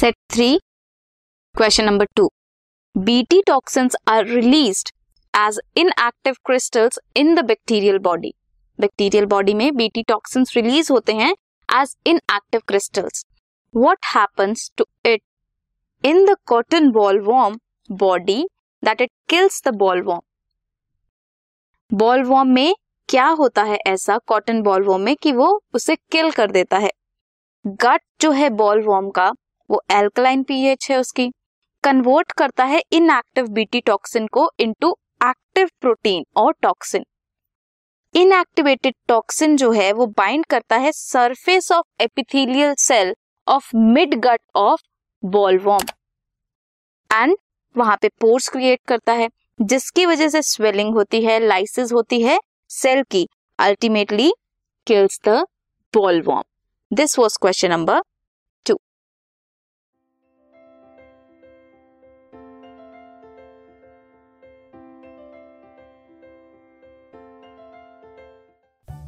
Set three question number two BT toxins are released as inactive crystals in the bacterial body bacterial body में BT toxins release होते हैं as inactive crystals what happens to it in the cotton bollworm body that it kills the bollworm bollworm में क्या होता है ऐसा cotton bollworm में कि वो उसे किल कर देता है? गट जो है बॉल वॉर्म का वो एल्कलाइन पीएच है उसकी कन्वर्ट करता है इनएक्टिव बीटी टॉक्सिन को इनटू एक्टिव प्रोटीन और टॉक्सिन इनएक्टिवेटेड टॉक्सिन जो है, वो बाइंड करता है surface of epithelial cell of midgut of bollworm and वहाँ पे पोर्स क्रिएट करता है, जिसकी वजह से स्वेलिंग होती है लाइसिस होती है सेल की ultimately kills the bollworm this was question number